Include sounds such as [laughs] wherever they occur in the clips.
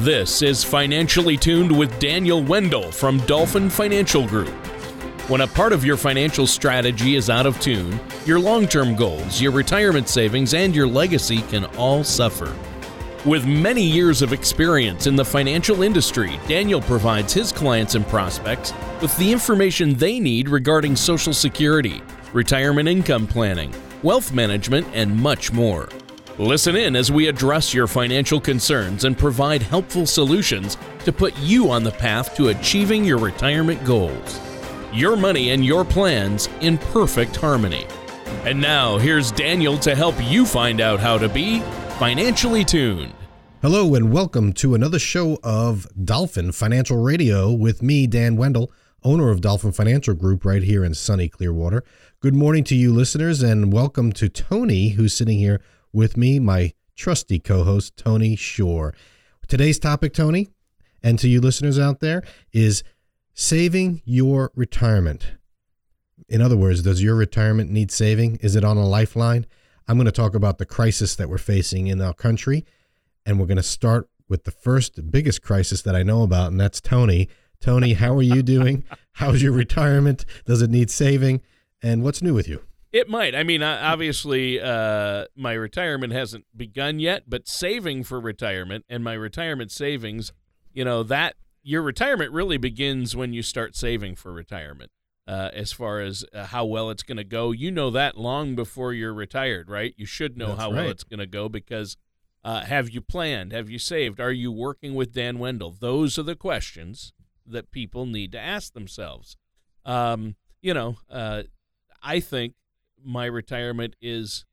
This is Financially Tuned with Daniel Wendell from Dolphin Financial Group. When a part of your financial strategy is out of tune, your long term goals, your retirement savings, and your legacy can all suffer. With many years of experience in the financial industry, Daniel provides his clients and prospects with the information they need regarding Social Security, retirement income planning, wealth management, and much more. Listen in as we address your financial concerns and provide helpful solutions to put you on the path to achieving your retirement goals. Your money and your plans in perfect harmony. And now, here's Daniel to help you find out how to be financially tuned. Hello, and welcome to another show of Dolphin Financial Radio with me, Dan Wendell, owner of Dolphin Financial Group right here in sunny Clearwater. Good morning to you, listeners, and welcome to Tony, who's sitting here with me, my trusty co host, Tony Shore. Today's topic, Tony, and to you listeners out there, is saving your retirement. In other words, does your retirement need saving? Is it on a lifeline? I'm going to talk about the crisis that we're facing in our country, and we're going to start with the first biggest crisis that I know about, and that's Tony. Tony, how are you doing? [laughs] How's your retirement? Does it need saving? And what's new with you? It might. I mean, obviously, uh, my retirement hasn't begun yet, but saving for retirement and my retirement savings, you know, that your retirement really begins when you start saving for retirement. Uh, as far as uh, how well it's going to go, you know that long before you're retired, right? You should know That's how right. well it's going to go because uh, have you planned? Have you saved? Are you working with Dan Wendell? Those are the questions that people need to ask themselves. Um, you know, uh, I think my retirement is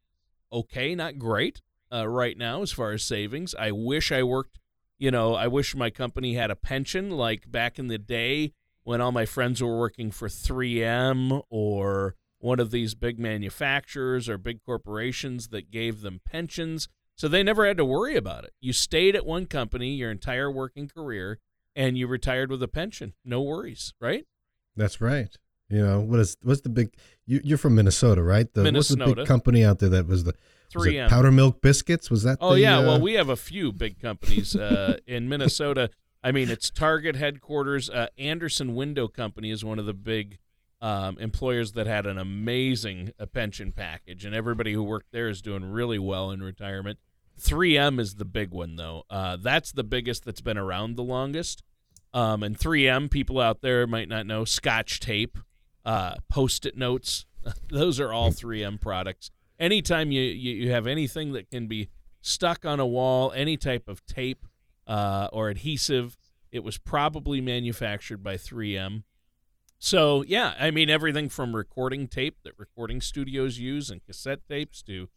okay, not great uh, right now as far as savings. I wish I worked, you know, I wish my company had a pension like back in the day when all my friends were working for 3M or one of these big manufacturers or big corporations that gave them pensions. So they never had to worry about it. You stayed at one company your entire working career and you retired with a pension. No worries, right? That's right. You know what is what's the big? You, you're from Minnesota, right? The, What's the big company out there that was the was 3M. Powder Milk Biscuits? Was that? Oh the, yeah, uh, well we have a few big companies uh, in Minnesota. I mean, it's Target headquarters. Uh, Andersen Window Company is one of the big um, employers that had an amazing uh, pension package, and everybody who worked there is doing really well in retirement. 3M is the big one though. Uh, that's the biggest that's been around the longest. Um, and 3M, people out there might not know, Scotch tape, uh, Post-it notes. [laughs] Those are all 3M products. Anytime you, you, you have anything that can be stuck on a wall, any type of tape uh, or adhesive, it was probably manufactured by 3M. So, yeah, I mean, everything from recording tape that recording studios use and cassette tapes to,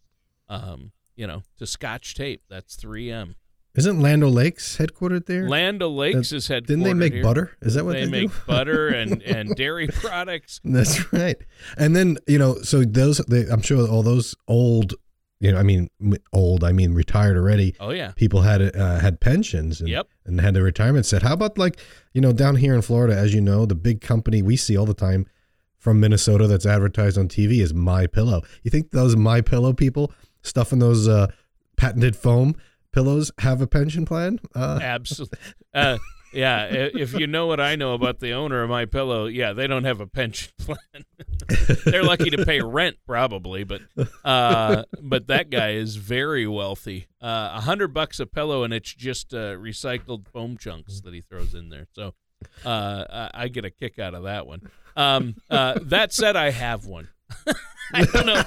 um, you know, to Scotch tape. That's 3M. Isn't Land Lakes headquartered there? Land O'Lakes That- is is headquartered Didn't they make here. butter? Is that what they, they, make do? [laughs] butter and, and dairy products. [laughs] That's right. And then you know, so those they, I'm sure all those old, you know, I mean old, I mean retired already. Oh yeah. People had uh, had pensions and, Yep. and had their retirement set. How about like you know down here in Florida, as you know, the big company we see all the time from Minnesota that's advertised on TV is My Pillow. You think those My Pillow people stuffing those uh, patented foam pillows have a pension plan? Uh, Absolutely. Uh, yeah. If you know what I know about the owner of my pillow, yeah, they don't have a pension [laughs] plan. They're lucky to pay rent, probably, but uh, but that guy is very wealthy. Uh, A hundred bucks a pillow, and it's just uh, recycled foam chunks that he throws in there. So uh, I, I get a kick out of that one. Um, uh, that said, I have one. [laughs] I don't know. [laughs]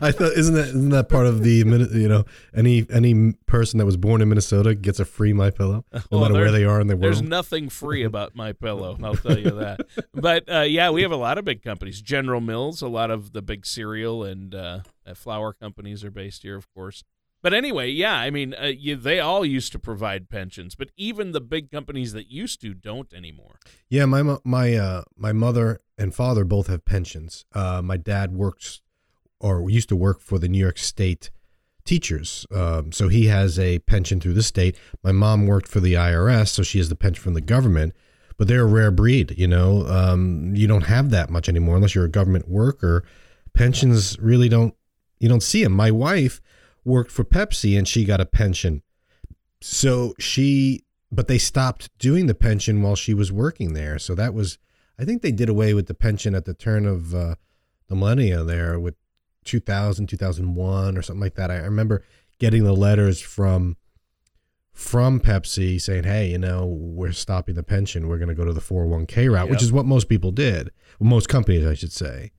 I thought isn't that isn't that part of the you know any any person that was born in Minnesota gets a free My Pillow no Well, matter where they are in the world. There's nothing free about my pillow. I'll tell you that. [laughs] But uh, yeah, we have a lot of big companies. General Mills, a lot of the big cereal and uh, uh, flour companies are based here, of course. But anyway, yeah, I mean, uh, you, they all used to provide pensions, but even the big companies that used to don't anymore. yeah, my my uh, my mother and father both have pensions. Uh, my dad works or used to work for the New York State teachers, um, so he has a pension through the state. My mom worked for the IRS, so she has the pension from the government. But they're a rare breed, you know. Um, you don't have that much anymore unless you're a government worker. Pensions really don't you don't see them. My wife worked for Pepsi and she got a pension so she, but they stopped doing the pension while she was working there. So that was, I think they did away with the pension at the turn of uh, the millennia there with 2000, 2001 or something like that. I remember getting the letters from from Pepsi saying, "Hey, you know, we're stopping the pension. We're going to go to the 401k route," which is what most people did. Most companies, I should say.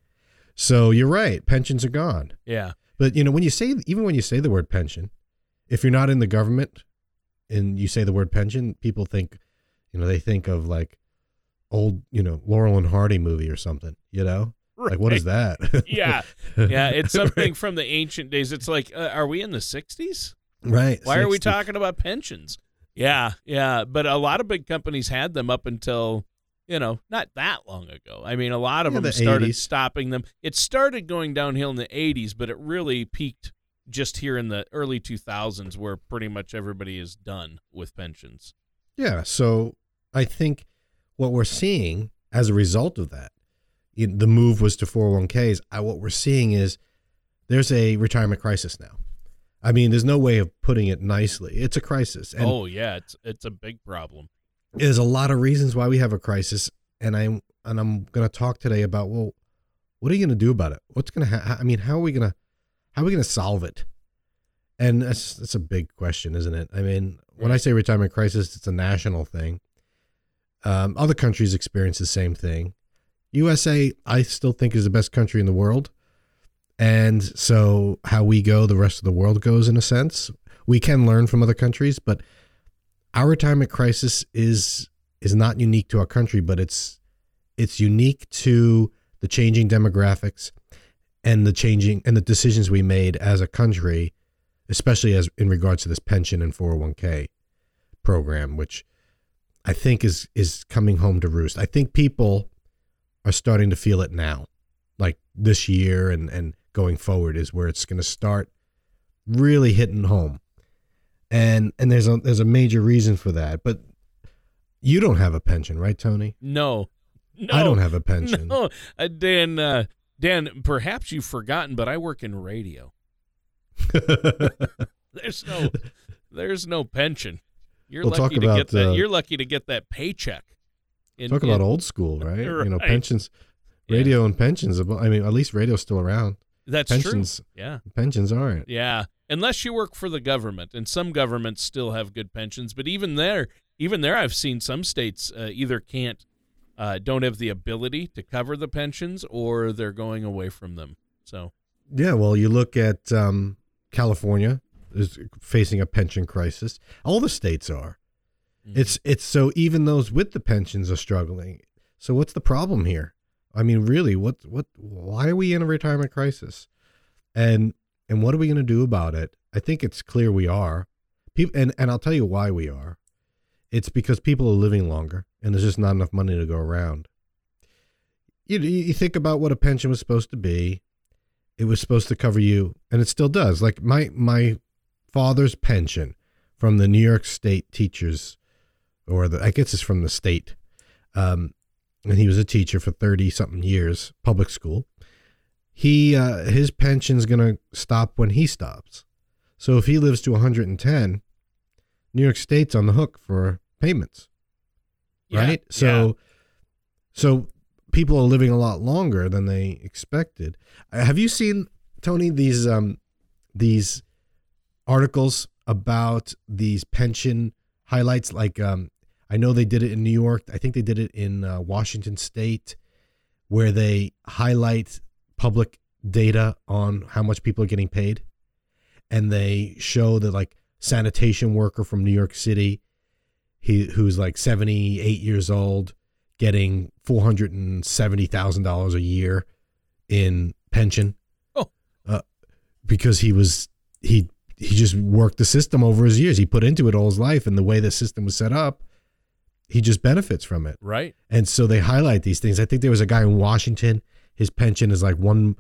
So you're right. Pensions are gone. Yeah. But you know, when you say even when you say the word pension, if you're not in the government and you say the word pension, people think, you know, they think of like old, you know, Laurel and Hardy movie or something. You know, like what is that? [laughs] Yeah. Yeah. It's [laughs] something from the ancient days. It's like, uh, are we in the 60s? right? Why are we talking about pensions? Yeah, yeah, but a lot of big companies had them up until you know not that long ago. I mean, a lot of Yeah, them the started 80s. stopping them. It started going downhill in the '80s, but it really peaked just here in the early 2000s, where pretty much everybody is done with pensions. Yeah. So I think what we're seeing as a result of that, the move was to 401ks. I, what we're seeing is there's a retirement crisis now. I mean, there's no way of putting it nicely. It's a crisis. And oh yeah, it's it's a big problem. There's a lot of reasons why we have a crisis. And I'm, and I'm going to talk today about, well, what are you going to do about it? What's going to, ha- I mean, how are we going to, how are we going to solve it? And that's, that's a big question, isn't it? I mean, when I say retirement crisis, it's a national thing. Um, other countries experience the same thing. USA, I still think is the best country in the world. And so how we go, the rest of the world goes in a sense. We can learn from other countries, but our retirement crisis is is not unique to our country, but it's it's unique to the changing demographics and the changing and the decisions we made as a country, especially as in regards to this pension and 401k program, which I think is is coming home to roost. I think people are starting to feel it now. Like this year and and going forward is where it's going to start really hitting home. And and there's a there's a major reason for that. But you don't have a pension, right, Tony? No, no, I don't have a pension. No, uh, Dan. Uh, Dan, perhaps you've forgotten, but I work in radio. [laughs] There's no, there's no pension. You're We'll talk lucky to get about, that. uh, You're lucky to get that paycheck. In- Talk in- about old school, right? [laughs] You know, Right. pensions, Yeah. radio and pensions. I mean, at least radio's still around. That's pensions, true. Yeah, pensions aren't. yeah. Unless you work for the government, and some governments still have good pensions, but even there, even there, I've seen some states uh, either can't, uh, don't have the ability to cover the pensions, or they're going away from them. So Yeah, well, you look at um, California is facing a pension crisis. All the states are. mhm. It's it's so even those with the pensions are struggling. So what's the problem here? I mean, really, what what why are we in a retirement crisis? And and what are we going to do about it? I think it's clear we are. People and and I'll tell you why we are. It's because people are living longer and there's just not enough money to go around. You you think about what a pension was supposed to be. It was supposed to cover you and it still does. Like my my father's pension from the New York State teachers or the I guess it's from the state. Um, and he was a teacher for 30 something years, public school. He uh, his pension's going to stop when he stops. So if he lives to 110, New York State's on the hook for payments, Yeah, right? yeah. So so people are living a lot longer than they expected. Uh, Have you seen Tony these um these articles about these pension highlights like um I know they did it in New York. I think they did it in uh, Washington State, where they highlight public data on how much people are getting paid, and they show that like sanitation worker from New York City, he who's like seventy eight years old, getting four hundred and seventy thousand dollars a year in pension, Oh. uh, because he was he he just worked the system over his years. He put into it all his life, and the way the system was set up, he just benefits from it. right. And so they highlight these things. I think there was a guy in Washington. His pension is like one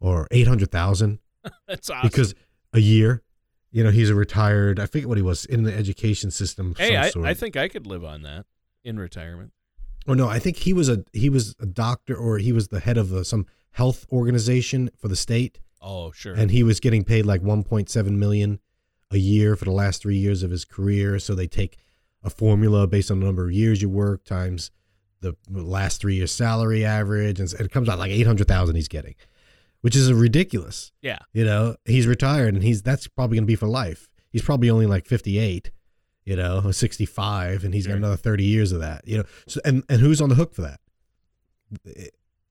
or eight hundred thousand [laughs] That's awesome. because a year. You know, he's a retired. I forget what he was in the education system. of hey, some I, sort. I think I could live on that in retirement. Oh no, I think he was a he was a doctor or he was the head of a, some health organization for the state, Oh, sure. and he was getting paid like one point seven million a year for the last three years of his career. So they take a formula based on the number of years you work times the last three years salary average, and it comes out like eight hundred thousand he's getting, which is ridiculous. Yeah, you know he's retired, and he's that's probably going to be for life. He's probably only like fifty eight, you know, sixty five, and he's sure. got another thirty years of that. You know, so and and who's on the hook for that? Eh,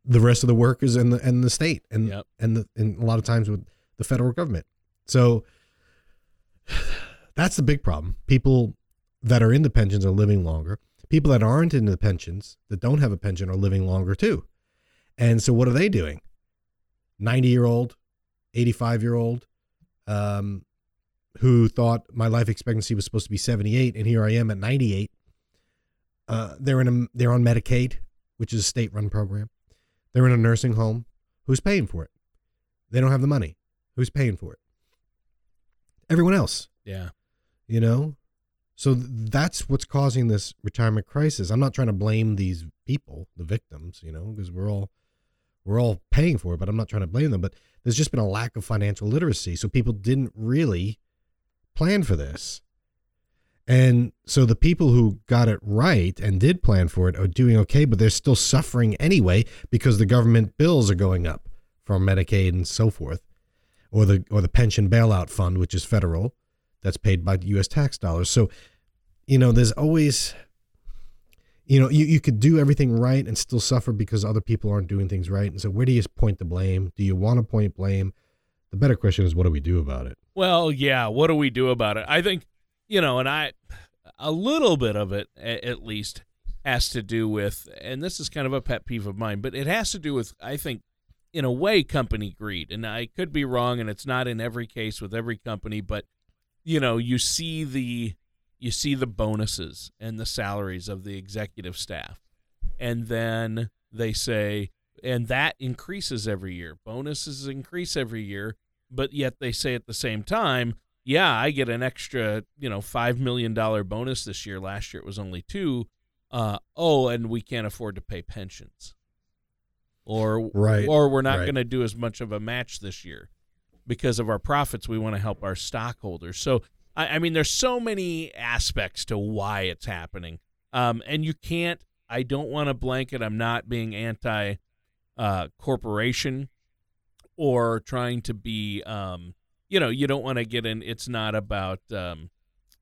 the rest of the workers and the and the state and yep. and the and a lot of times with the federal government. So [sighs] that's the big problem. People that are in the pensions are living longer. People that aren't in the pensions, that don't have a pension, are living longer too. And so, what are they doing? 90 year old, 85 year old, um, who thought my life expectancy was supposed to be 78, and here I am at 98. Uh, they're in a, they're on Medicaid, which is a state run program. They're in a nursing home. Who's paying for it? They don't have the money. Who's paying for it? Everyone else. Yeah. You know, so that's what's causing this retirement crisis. I'm not trying to blame these people, the victims, you know, because we're all we're all paying for it, but I'm not trying to blame them. But there's just been a lack of financial literacy. So people didn't really plan for this. And so the people who got it right and did plan for it are doing okay, but they're still suffering anyway because the government bills are going up from Medicaid and so forth, or the or the pension bailout fund, which is federal, that's paid by U.S. tax dollars. So, you know, there's always, you know, you, you could do everything right and still suffer because other people aren't doing things right. And so, where do you point the blame? Do you want to point blame? The better question is, what do we do about it? Well, yeah, what do we do about it? I think, you know, and I, a little bit of it at least has to do with, and this is kind of a pet peeve of mine, but it has to do with, I think, in a way, company greed. And I could be wrong, and it's not in every case with every company, but you know, you see the you see the bonuses and the salaries of the executive staff. And then they say and that increases every year. Bonuses increase every year, but yet they say at the same time, yeah, I get an extra, you know, 5 million dollar bonus this year. Last year it was only 2. Uh, oh, and we can't afford to pay pensions. Or right, or we're not right. going to do as much of a match this year because of our profits, we want to help our stockholders. So, I, I mean, there's so many aspects to why it's happening. Um, and you can't, I don't want to blanket, I'm not being anti uh, corporation or trying to be, um, you know, you don't want to get in, it's not about, um,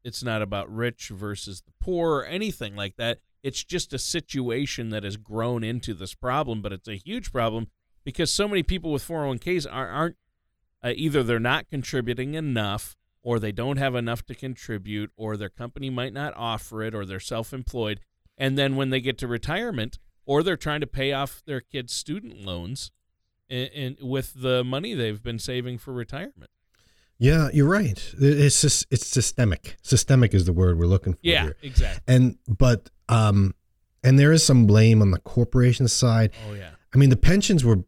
it's not about rich versus the poor or anything like that. It's just a situation that has grown into this problem, but it's a huge problem because so many people with 401ks aren't uh, either they're not contributing enough or they don't have enough to contribute or their company might not offer it or they're self-employed. And then when they get to retirement or they're trying to pay off their kids student loans and, with the money they've been saving for retirement. Yeah you're right. It's just it's systemic. Systemic is the word we're looking for yeah here. exactly. And but um and there is some blame on the corporation side. Oh yeah. I mean the pensions were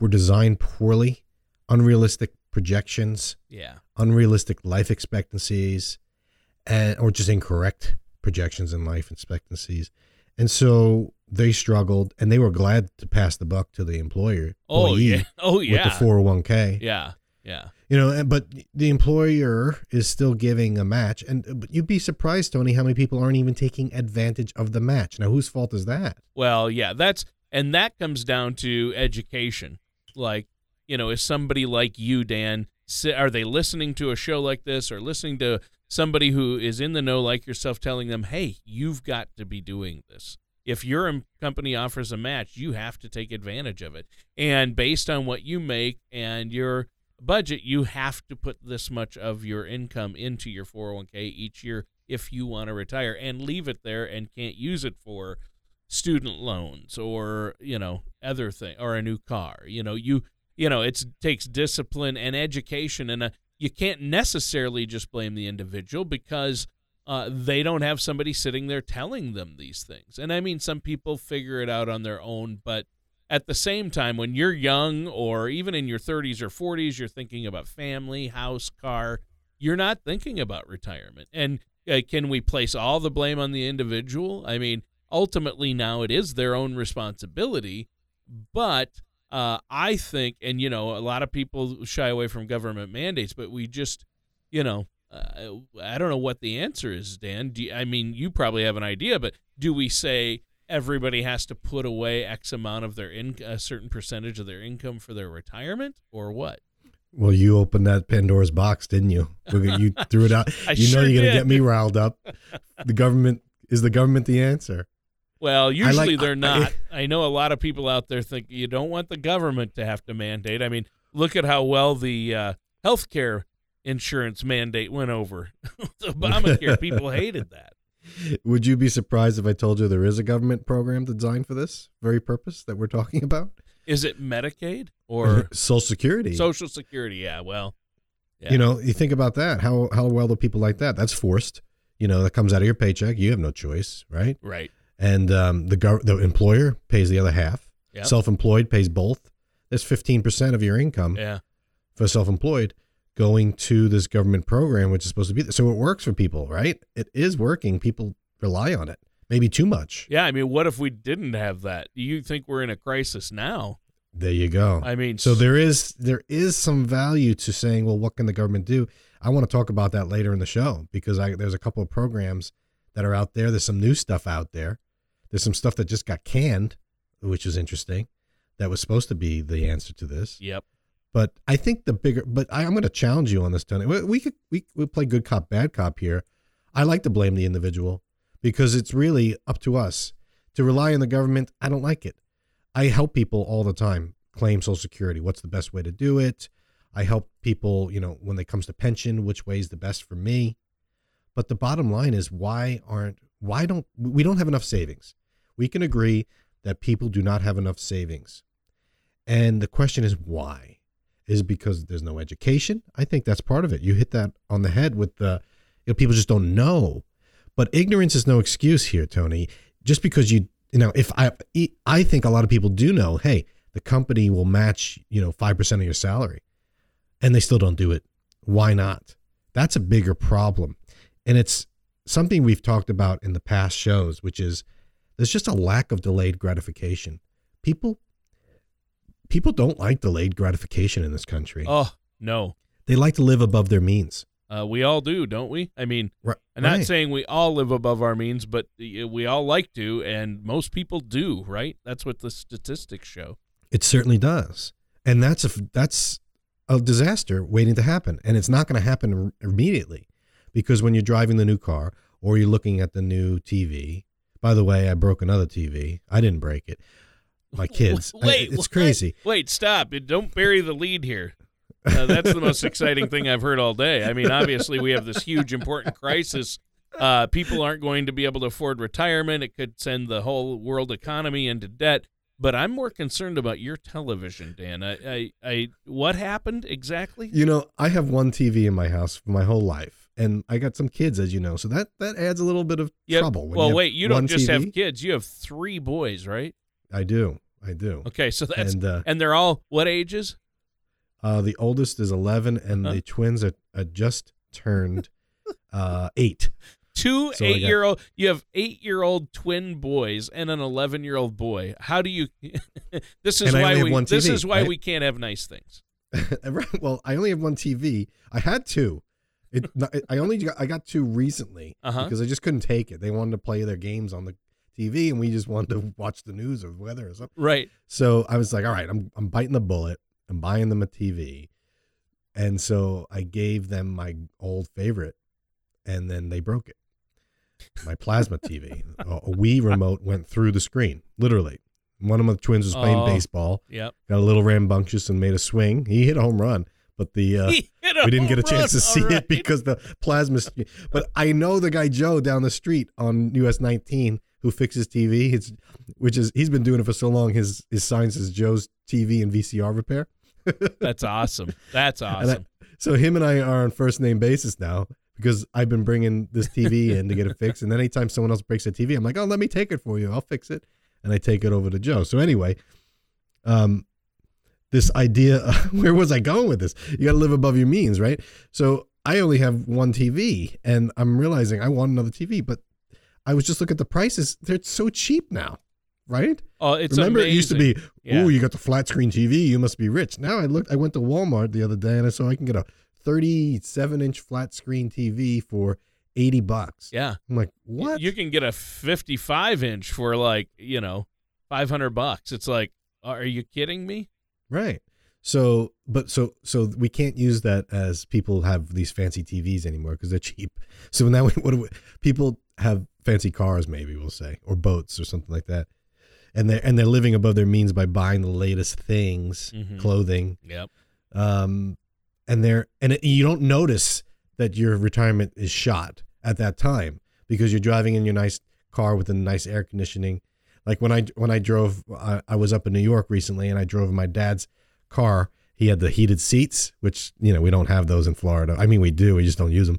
were designed poorly unrealistic projections, yeah, unrealistic life expectancies, and or just incorrect projections in life expectancies, and so they struggled, and they were glad to pass the buck to the employer. Oh yeah, [laughs] oh yeah, with the four hundred oh one k. Yeah, yeah. You know, but the employer is still giving a match, and but you'd be surprised, Tony, how many people aren't even taking advantage of the match. Now, whose fault is that? Well, yeah, that's and that comes down to education. Like you know, is somebody like you, Dan, are they listening to a show like this or listening to somebody who is in the know like yourself telling them, hey, you've got to be doing this? If your company offers a match, you have to take advantage of it. And based on what you make and your budget, you have to put this much of your income into your 401k each year if you want to retire and leave it there and can't use it for student loans or, you know, other thing or a new car. You know, you you know, it takes discipline and education, and a, uh, you can't necessarily just blame the individual because uh, they don't have somebody sitting there telling them these things. And I mean, some people figure it out on their own, but at the same time, when you're young or even in your 30s or 40s, you're thinking about family, house, car. You're not thinking about retirement. And uh, can we place all the blame on the individual? I mean, ultimately, now it is their own responsibility, but uh, I think, and you know, a lot of people shy away from government mandates, but we just, you know, uh, I don't know what the answer is, Dan. Do you, I mean, you probably have an idea, but do we say everybody has to put away X amount of their in a certain percentage of their income for their retirement, or what? Well, you opened that Pandora's box, didn't you? You [laughs] threw it out. You sure know you're going to get me riled up. [laughs] The government is the government the answer? Well, usually like- they're I- not. [laughs] I know a lot of people out there think you don't want the government to have to mandate. I mean, look at how well the uh, healthcare insurance mandate went over. [laughs] Obamacare people hated that. [laughs] Would you be surprised if I told you there is a government program designed for this very purpose that we're talking about? Is it Medicaid or Social Security. Social Security? Yeah, well, yeah. You know, you think about that. How how well do people like that? That's forced. You know, that comes out of your paycheck. You have no choice, right? right. And um, the gov- the employer pays the other half. Yep. Self-employed pays both. That's 15% of your income Yeah, for self-employed going to this government program, which is supposed to be so it works for people, right? It is working. People rely on it. Maybe too much. yeah. I mean, what if we didn't have that? Do you think we're in a crisis now? There you go. I mean, So there is there is some value to saying, well, what can the government do? I want to talk about that later in the show because I, there's a couple of programs that are out there. There's some new stuff out there. There's some stuff that just got canned, which is interesting. That was supposed to be the answer to this. Yep. But I think the bigger. But I, I'm going to challenge you on this, Tony. We, we could we we play good cop bad cop here. I like to blame the individual because it's really up to us to rely on the government. I don't like it. I help people all the time claim Social Security. What's the best way to do it? I help people, you know, when it comes to pension, which way is the best for me. But the bottom line is why aren't why don't we don't have enough savings? We can agree that people do not have enough savings. And the question is why? Is because there's no education? I think that's part of it. You hit that on the head with the you know, people just don't know. But ignorance is no excuse here, Tony. Just because you you know, if I I think a lot of people do know, hey, the company will match, you know, 5% of your salary. And they still don't do it. Why not? That's a bigger problem. And it's something we've talked about in the past shows, which is there's just a lack of delayed gratification. People people don't like delayed gratification in this country. Oh no, They like to live above their means. uh, we all do, don't we? I mean, Right. I'm not right. saying we all live above our means, but we all like to, and most people do, right? That's what the statistics show. It certainly does, and that's a that's a disaster waiting to happen, and it's not going to happen immediately, because when you're driving the new car or you're looking at the new TV. By the way, I broke another TV. I didn't break it. My [laughs] kids. I- Wait, it's what? crazy. Wait, stop! Don't bury the lead here. Uh, that's the most exciting thing I've heard all day. I mean, obviously, we have this huge, important crisis. Uh, people aren't going to be able to afford retirement. It could send the whole world economy into debt. But I'm more concerned about your television, Dan. I, I, I what happened exactly? You know, I have one TV in my house for my whole life, and I got some kids, as you know, so that that adds a little bit of Yep. trouble. Well, have wait, you don't just TV. have kids; you have three boys, right? I do, I do. Okay, so that's and uh, and they're all what ages? uh, the oldest is eleven, and Uh-huh. the twins are, are just turned [laughs] uh, eight. Two So got- eight-year-old. You have eight-year-old twin boys and an eleven-year-old boy. How do you? [laughs] this is why we. one This is why right? we can't have nice things. [laughs] Well, I only have one TV. I had two. It, I only got, I got two recently Uh-huh. because I just couldn't take it. They wanted to play their games on the TV, and we just wanted to [laughs] watch the news or weather or something. Right. So I was like, all right, I'm I'm biting the bullet. I'm buying them a TV. And so I gave them my old favorite and then they broke it. My plasma TV. [laughs] a, a Wii remote went through the screen, literally. One of my twins was playing Oh. baseball, Yep. got a little rambunctious and made a swing. He hit a home run, but the uh, [laughs] He hit a we didn't get a chance to see right. it because the plasma. screen- But I know the guy Joe down the street on US 19 who fixes TV. It's which is he's been doing it for so long. His his sign says Joe's TV and VCR repair. [laughs] That's awesome. That's And I- awesome. so him and I are on first name basis now because I've been bringing this TV in to get it fixed. And then anytime someone else breaks a TV, I'm like, oh, let me take it for you. I'll fix it. And I take it over to Joe. So anyway, um, this idea, [laughs] where was I going with this? You got to live above your means, right? So I only have one TV and I'm realizing I want another TV, but I was just looking at the prices. They're so cheap now, right? oh, it's Remember, it used to be, Yeah. "Ooh, you got the flat screen TV, you must be rich." Now I looked, I went to Walmart the other day and I saw I can get a 37 inch flat screen TV for 80 bucks. Yeah. I'm like, what? You can get a 55 inch for like, you know, 500 bucks. It's like, are you kidding me? Right. So, but so so we can't use that as people have these fancy TVs anymore because they're cheap. [laughs] So now we, what do we, people have fancy cars, maybe we'll say, or boats or something like that, and they are and they're living above their means by buying the latest things, Mhm. clothing, Yep. um, and they're and it, you don't notice that your retirement is shot at that time because you're driving in your nice car with a nice air conditioning. Like when I when I drove, I, I was up in New York recently, and I drove my dad's car. He had the heated seats, which you know we don't have those in Florida. I mean, we do, we just don't use them.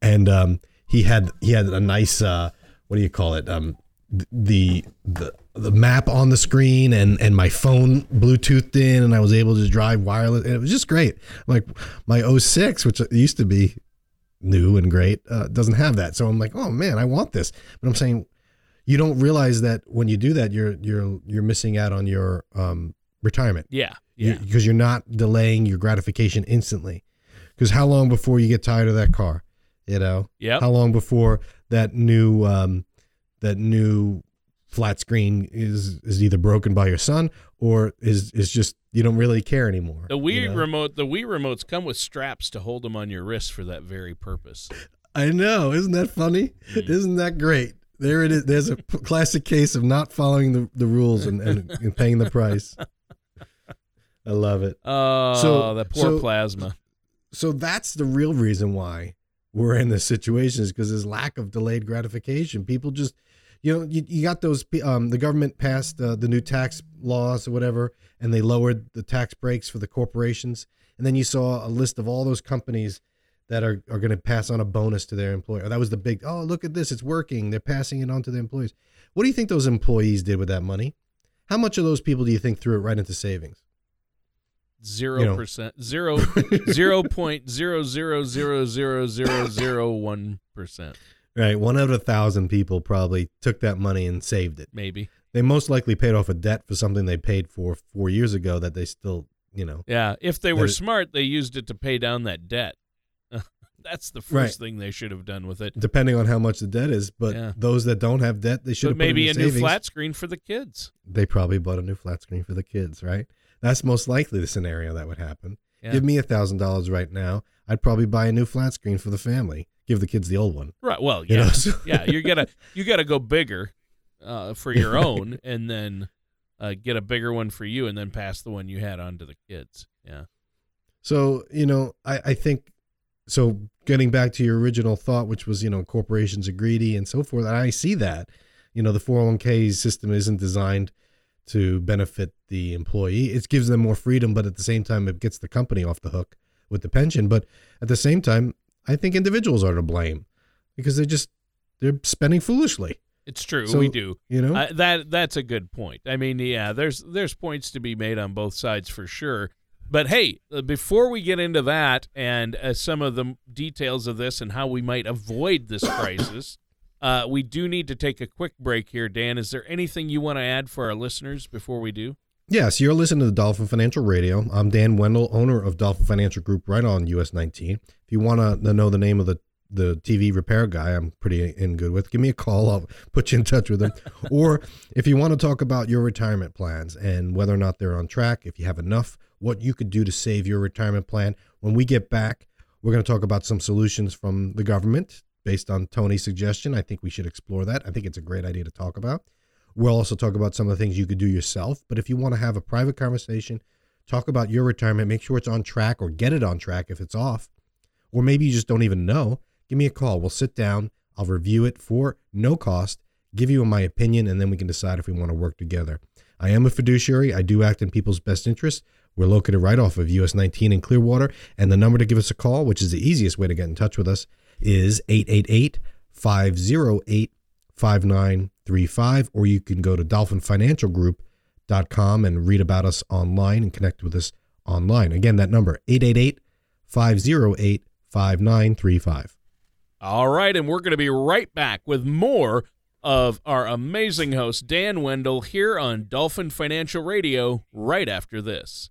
And um, he had he had a nice uh, what do you call it? Um, th- the the the map on the screen and and my phone bluetoothed in and I was able to drive wireless and it was just great. Like my 06 which used to be new and great uh, doesn't have that. So I'm like, "Oh man, I want this." But I'm saying you don't realize that when you do that you're you're you're missing out on your um retirement Yeah. You- Yeah. because you're not delaying your gratification instantly. Because how long before you get tired of that car? You know, Yep. how long before that new um, that new flat screen is is either broken by your son or is is just you don't really care anymore. The Wii you know? remote, the Wii remotes come with straps to hold them on your wrist for that very purpose. I know, isn't that funny? Mm. Isn't that great? There it is. There's a classic case of not following the, the rules and, and, and paying the price. I love it. Oh, So- the poor so- plasma. so that's the real reason why we're in this situation is because there's lack of delayed gratification. People just, you know, you, you got those. Um, the government passed uh, the new tax laws or whatever, and they lowered the tax breaks for the corporations. And then you saw a list of all those companies that are, are going to pass on a bonus to their employer. That was the big. Oh, look at this! It's working. They're passing it on to the employees. What do you think those employees did with that money? How much of those people do you think threw it right into savings? Zero you know. percent, zero, zero [laughs] point zero zero zero zero zero zero one percent, Right, one out of a thousand people probably took that money and saved it. maybe. They most likely paid off a debt for something they paid for four years ago that they still, you know. Yeah, if they were smart, they used it to pay down that debt. That's the first Right. thing they should have done with it. Depending on how much the debt is, but Yeah. those that don't have debt, they should But have maybe a it new flat screen for the kids. They probably bought a new flat screen for the kids, right? That's most likely the scenario that would happen. Yeah. Give me a thousand dollars right now, I'd probably buy a new flat screen for the family. Give the kids the old one. Right. Well, You yeah, know, so- [laughs] [laughs] yeah. You gotta you gotta go bigger uh, for your [laughs] own, and then uh, get a bigger one for you, and then pass the one you had on to the kids. Yeah. So, you know, I, I think so getting back to your original thought, which was, you know, corporations are greedy and so forth, I see that. You know, the 401k system isn't designed to benefit the employee. It gives them more freedom, but at the same time it gets the company off the hook with the pension. But at the same time, I think individuals are to blame because they're just they're spending foolishly. It's true. So- we do. You know? Uh, that that's a good point. I mean, yeah, there's there's points to be made on both sides for sure. But hey, uh, before we get into that and uh, some of the details of this and how we might avoid this [coughs] crisis, uh, we do need to take a quick break here. Dan, is there anything you want to add for our listeners before we do? Yes, you're listening to Dolphin Financial Radio. I'm Dan Wendell, owner of Dolphin Financial Group, right on US 19. If you want to know the name of the the TV repair guy, I'm pretty in good with. Give me a call. I'll put you in touch with him. [laughs] or if you want to talk about your retirement plans and whether or not they're on track, if you have enough, what you could do to save your retirement plan. When we get back, we're going to talk about some solutions from the government based on Tony's suggestion. I think we should explore that. I think it's a great idea to talk about. We'll also talk about some of the things you could do yourself. But if you want to have a private conversation, talk about your retirement, make sure it's on track or get it on track if it's off. Or maybe you just don't even know. Give me a call. We'll sit down. I'll review it for no cost, give you my opinion, and then we can decide if we want to work together. I am a fiduciary. I do act in people's best interest. We're located right off of US 19 in Clearwater. And the number to give us a call, which is the easiest way to get in touch with us, is 888 508 5935. Or you can go to dolphinfinancialgroup.com and read about us online and connect with us online. Again, that number, 888 508 5935. All right, and we're going to be right back with more of our amazing host, Dan Wendell, here on Dolphin Financial Radio right after this.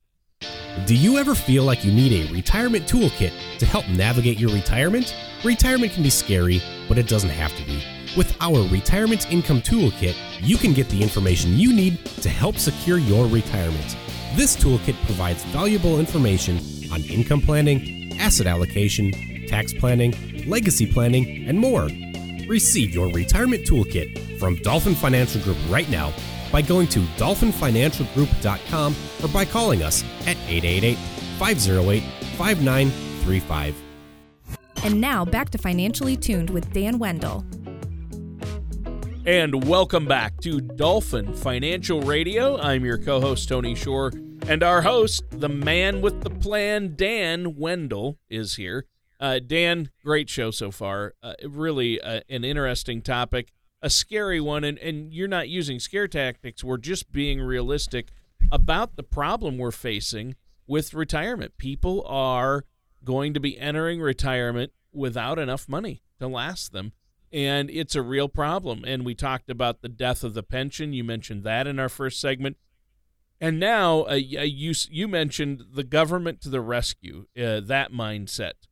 Do you ever feel like you need a retirement toolkit to help navigate your retirement? Retirement can be scary, but it doesn't have to be. With our Retirement Income Toolkit, you can get the information you need to help secure your retirement. This toolkit provides valuable information on income planning, asset allocation, tax planning, legacy planning, and more. Receive your retirement toolkit from Dolphin Financial Group right now by going to dolphinfinancialgroup.com or by calling us at 888 508 5935. And now back to Financially Tuned with Dan Wendell. And welcome back to Dolphin Financial Radio. I'm your co host, Tony Shore, and our host, the man with the plan, Dan Wendell, is here. Uh, Dan, great show so far. Uh, really uh, an interesting topic, a scary one, and, and you're not using scare tactics. We're just being realistic about the problem we're facing with retirement. People are going to be entering retirement without enough money to last them. And it's a real problem. And we talked about the death of the pension. You mentioned that in our first segment. And now uh, you, you mentioned the government to the rescue, uh, that mindset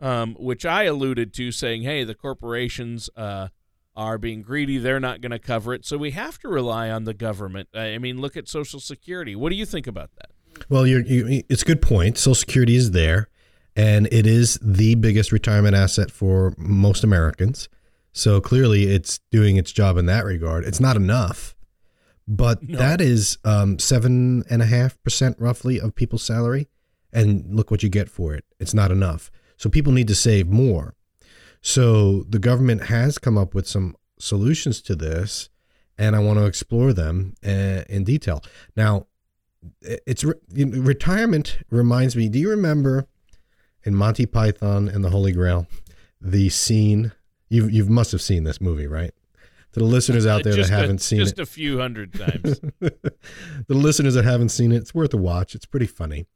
um, which I alluded to, saying, hey, the corporations uh, are being greedy. They're not going to cover it. So we have to rely on the government. I mean, look at Social Security. What do you think about that? Well, you're, you, it's a good point. Social Security is there, and it is the biggest retirement asset for most Americans. So clearly, it's doing its job in that regard. It's not enough, but no. that is um, seven and a half percent roughly of people's salary. And look what you get for it. It's not enough. So people need to save more. So the government has come up with some solutions to this, and I want to explore them uh, in detail. Now, it's re- retirement reminds me. Do you remember in Monty Python and the Holy Grail the scene? You you must have seen this movie, right? To the listeners out there that haven't a, seen just it, just a few hundred times. [laughs] the listeners that haven't seen it, it's worth a watch. It's pretty funny.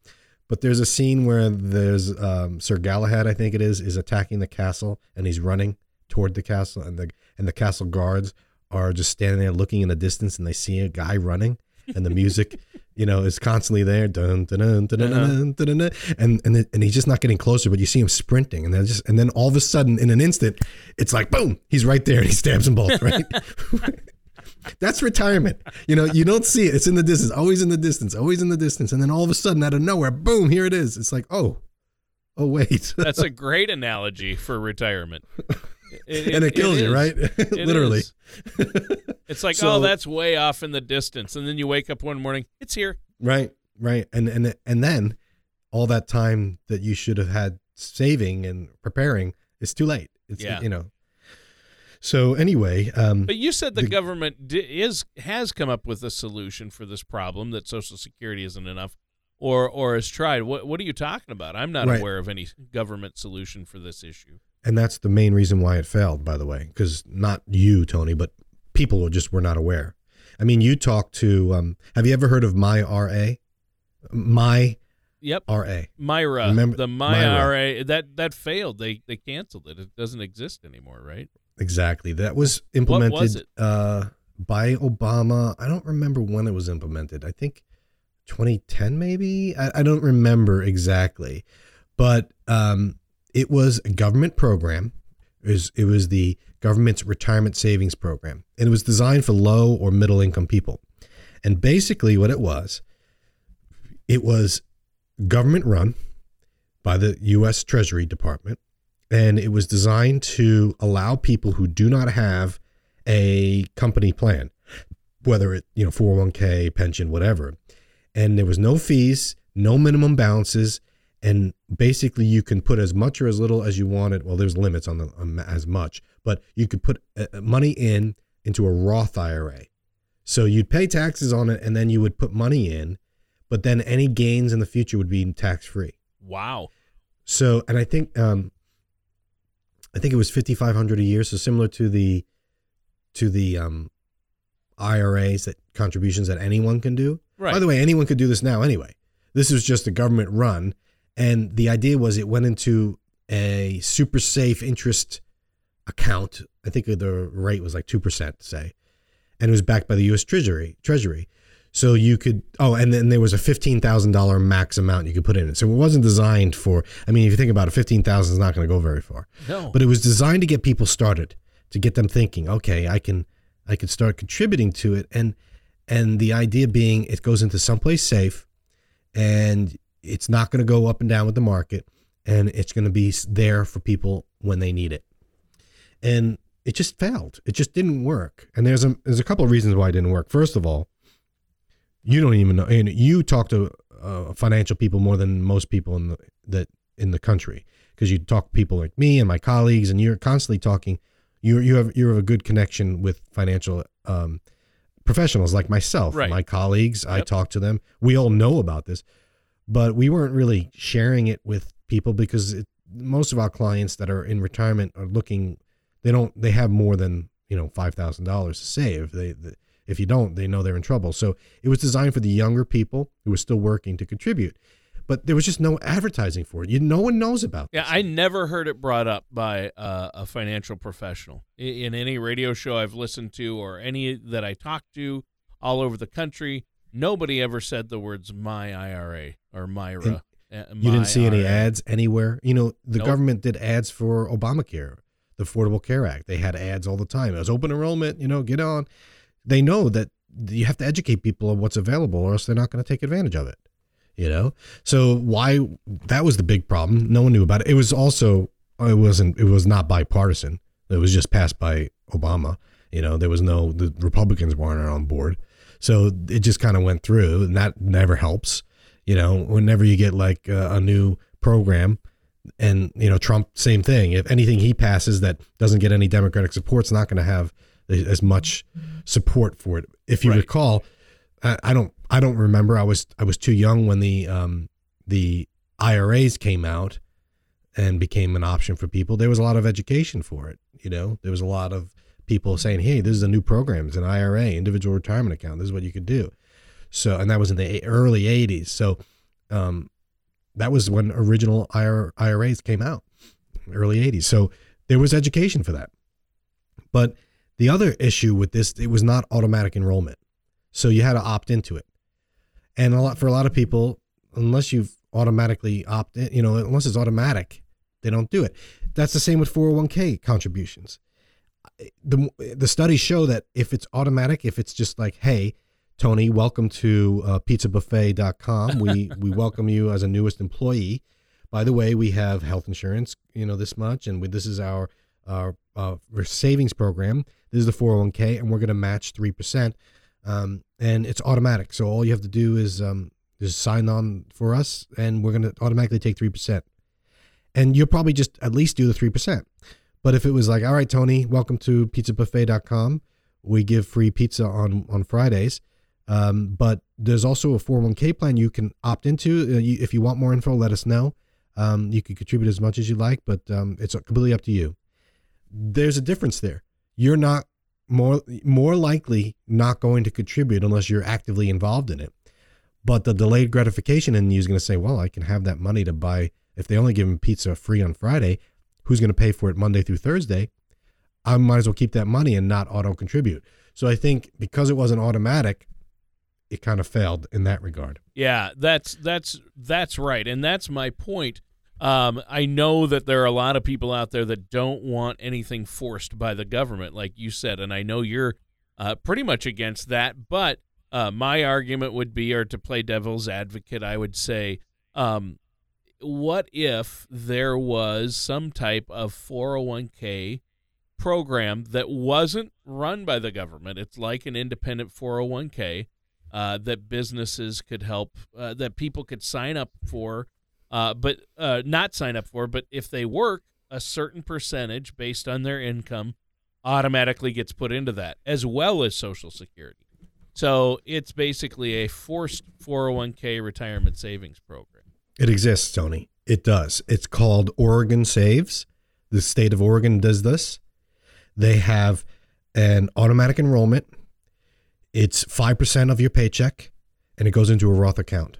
But there's a scene where there's um, Sir Galahad, I think it is, is attacking the castle, and he's running toward the castle, and the and the castle guards are just standing there looking in the distance, and they see a guy running, and the music, [laughs] you know, is constantly there, dun, dun, dun, dun, dun, uh-huh. dun, dun, and and it, and he's just not getting closer, but you see him sprinting, and then just and then all of a sudden, in an instant, it's like boom, he's right there, and he stabs them both, [laughs] right. That's retirement. You know, you don't see it. It's in the distance, always in the distance, always in the distance. And then all of a sudden, out of nowhere, boom, here it is. It's like, oh, oh, wait. That's a [laughs] great analogy for retirement. It, and it kills it you, right? [laughs] Literally. it's like, so, oh, that's way off in the distance. And then you wake up one morning, it's here. Right, right. And and and then all that time that you should have had saving and preparing is too late. It's yeah. you know, so anyway, um, but you said the, the government d- is has come up with a solution for this problem that Social Security isn't enough, or or has tried. What what are you talking about? I'm not right. aware of any government solution for this issue. And that's the main reason why it failed, by the way, because not you, Tony, but people just were not aware. I mean, you talked to. Um, have you ever heard of MyRA? My Yep. RA. MyRA. Remember the MyRA that that failed. They they canceled it. It doesn't exist anymore, right? Exactly. That was implemented was uh, by Obama. I don't remember when it was implemented. I think 2010, maybe. I, I don't remember exactly, but um, it was a government program. It was, it was the government's retirement savings program, and it was designed for low or middle income people. And basically, what it was, it was government run by the U.S. Treasury Department and it was designed to allow people who do not have a company plan, whether it, you know, 401k, pension, whatever. And there was no fees, no minimum balances, and basically you can put as much or as little as you wanted. Well, there's limits on the um, as much, but you could put uh, money in into a Roth IRA. So you'd pay taxes on it and then you would put money in, but then any gains in the future would be tax free. Wow. So, and I think um, I think it was fifty five hundred a year, so similar to the to the um, IRAs that contributions that anyone can do. Right. By the way, anyone could do this now anyway. This was just a government run, and the idea was it went into a super safe interest account. I think the rate was like two percent, say, and it was backed by the U.S. Treasury. Treasury. So you could oh, and then there was a fifteen thousand dollar max amount you could put in it. So it wasn't designed for. I mean, if you think about it, fifteen thousand is not going to go very far. No. But it was designed to get people started, to get them thinking. Okay, I can, I can start contributing to it, and and the idea being it goes into someplace safe, and it's not going to go up and down with the market, and it's going to be there for people when they need it. And it just failed. It just didn't work. And there's a there's a couple of reasons why it didn't work. First of all, you don't even know, and you talk to uh, financial people more than most people in the that in the country because you talk to people like me and my colleagues, and you're constantly talking. You you have you have a good connection with financial um, professionals like myself, Right. my colleagues. I talk to them. We all know about this, but we weren't really sharing it with people because it, most of our clients that are in retirement are looking. They don't. They have more than you know five thousand dollars to save. They, they if you don't, they know they're in trouble. So it was designed for the younger people who were still working to contribute, but there was just no advertising for it. You, no one knows about. It. Yeah. I never heard it brought up by uh, a financial professional I- in any radio show I've listened to or any that I talked to all over the country. Nobody ever said the words "my IRA" or "Myra." uh, You didn't see any IRA. ads anywhere. You know, the Nope. government did ads for Obamacare, the Affordable Care Act. They had ads all the time. It was open enrollment, you know, get on. They know that you have to educate people on what's available or else they're not going to take advantage of it. You know? So why that was the big problem. No one knew about it. It was also it wasn't it was not bipartisan. It was just passed by Obama. You know, there was no the Republicans weren't on board. So it just kind of went through and that never helps you know whenever you get like uh, a new program and you know trump same thing if anything he passes that doesn't get any democratic support it's not going to have as much support for it if you Right. recall I, I don't i don't remember i was i was too young when the um the iras came out and became an option for people there was a lot of education for it you know there was a lot of people saying hey this is a new program it's an ira individual retirement account this is what you could do so, and that was in the early 80s. So, um, that was when original IRAs came out, early 80s. So, there was education for that. But the other issue with this, it was not automatic enrollment. So, you had to opt into it. And a lot for a lot of people, unless you've automatically opt in, you know, unless it's automatic, they don't do it. That's the same with 401k contributions. The the studies show that if it's automatic, if it's just like, hey, Tony, welcome to uh, pizzabuffet.com. We [laughs] we welcome you as a newest employee. By the way, we have health insurance, you know, this much, and we, this is our our uh, savings program. This is the 401k, and we're going to match three percent, um, and it's automatic. So all you have to do is um, just sign on for us, and we're going to automatically take three percent. And you'll probably just at least do the three percent. But if it was like, all right, Tony, welcome to pizzabuffet.com. We give free pizza on on Fridays. Um, but there's also a 401k plan you can opt into. Uh, if you want more info, let us know. Um, you can contribute as much as you like, but um, it's completely up to you. There's a difference there. You're not more more likely not going to contribute unless you're actively involved in it. But the delayed gratification in you is going to say, well, I can have that money to buy. If they only give them pizza free on Friday, who's going to pay for it Monday through Thursday? I might as well keep that money and not auto contribute. So I think because it wasn't automatic, it kind of failed in that regard. Yeah, that's that's that's right, and that's my point. Um, I know that there are a lot of people out there that don't want anything forced by the government, like you said, and I know you're uh, pretty much against that. But uh, my argument would be, or to play devil's advocate, I would say, um, what if there was some type of 401k program that wasn't run by the government? It's like an independent 401k uh, that businesses could help, uh, that people could sign up for, uh, but uh, not sign up for. But if they work, a certain percentage based on their income automatically gets put into that, as well as Social Security. So it's basically a forced 401k retirement savings program. It exists, Tony. It does. It's called Oregon Saves. The state of Oregon does this. They have an automatic enrollment. It's 5% of your paycheck and it goes into a Roth account.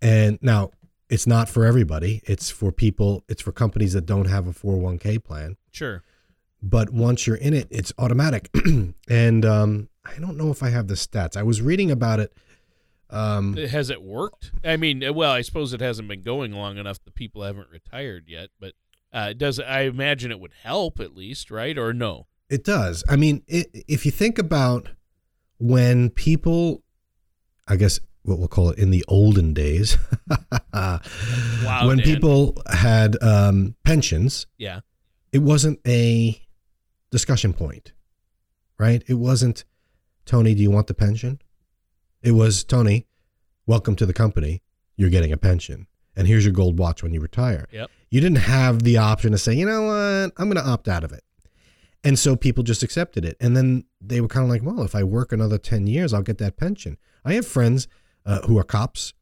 And now it's not for everybody. It's for people, it's for companies that don't have a 401k plan. Sure. But once you're in it, it's automatic. [clears throat] and um, I don't know if I have the stats. I was reading about it. Um, Has it worked? I mean, uh, well, I suppose it hasn't been going long enough that people haven't retired yet, but uh, does I imagine it would help at least, right? Or no? It does. I mean, it, if you think about when people, I guess what we'll call it in the olden days, [laughs] Wow, when Dan. people had um, pensions, Yeah. it wasn't a discussion point, right? It wasn't, Tony, do you want the pension? It was, Tony, welcome to the company. You're getting a pension. And here's your gold watch when you retire. Yep. You didn't have the option to say, you know what, I'm going to opt out of it. And so people just accepted it. And then they were kind of like, well, if I work another 10 years, I'll get that pension. I have friends uh, who are cops